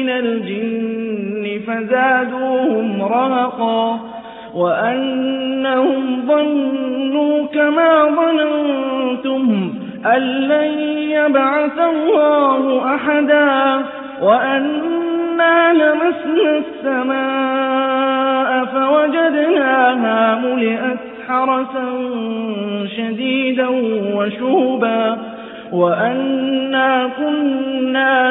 من الجن فزادوهم رهقا وأنهم ظنوا كما ظننتم أن لن يبعث الله أحدا وأنا لمسنا السماء فوجدناها ملئت حرسا شديدا وشوبا وأنا كنا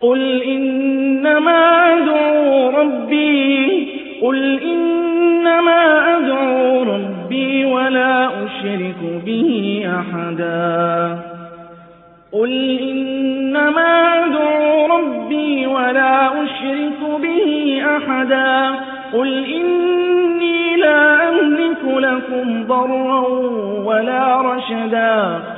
قل إنما أدعو ربي قل إنما أدعو ربي ولا أشرك به أحدا. قل إنما أدعو ربي ولا أشرك به أحدا. قل إني لا أملك لكم ضرا ولا رشدا.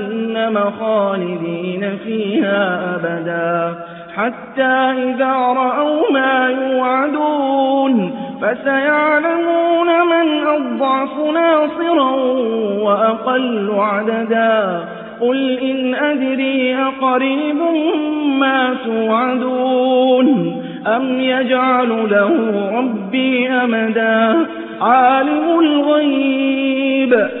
خالدين فيها أبدا. حتى إذا رأوا ما يوعدون فسيعلمون من أضعف ناصرا وأقل عددا. قل إن أدري أقريب ما توعدون أم يجعل له ربي أمدا؟ عالم الغيب.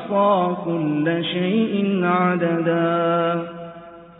وأحصى كل شيء عددا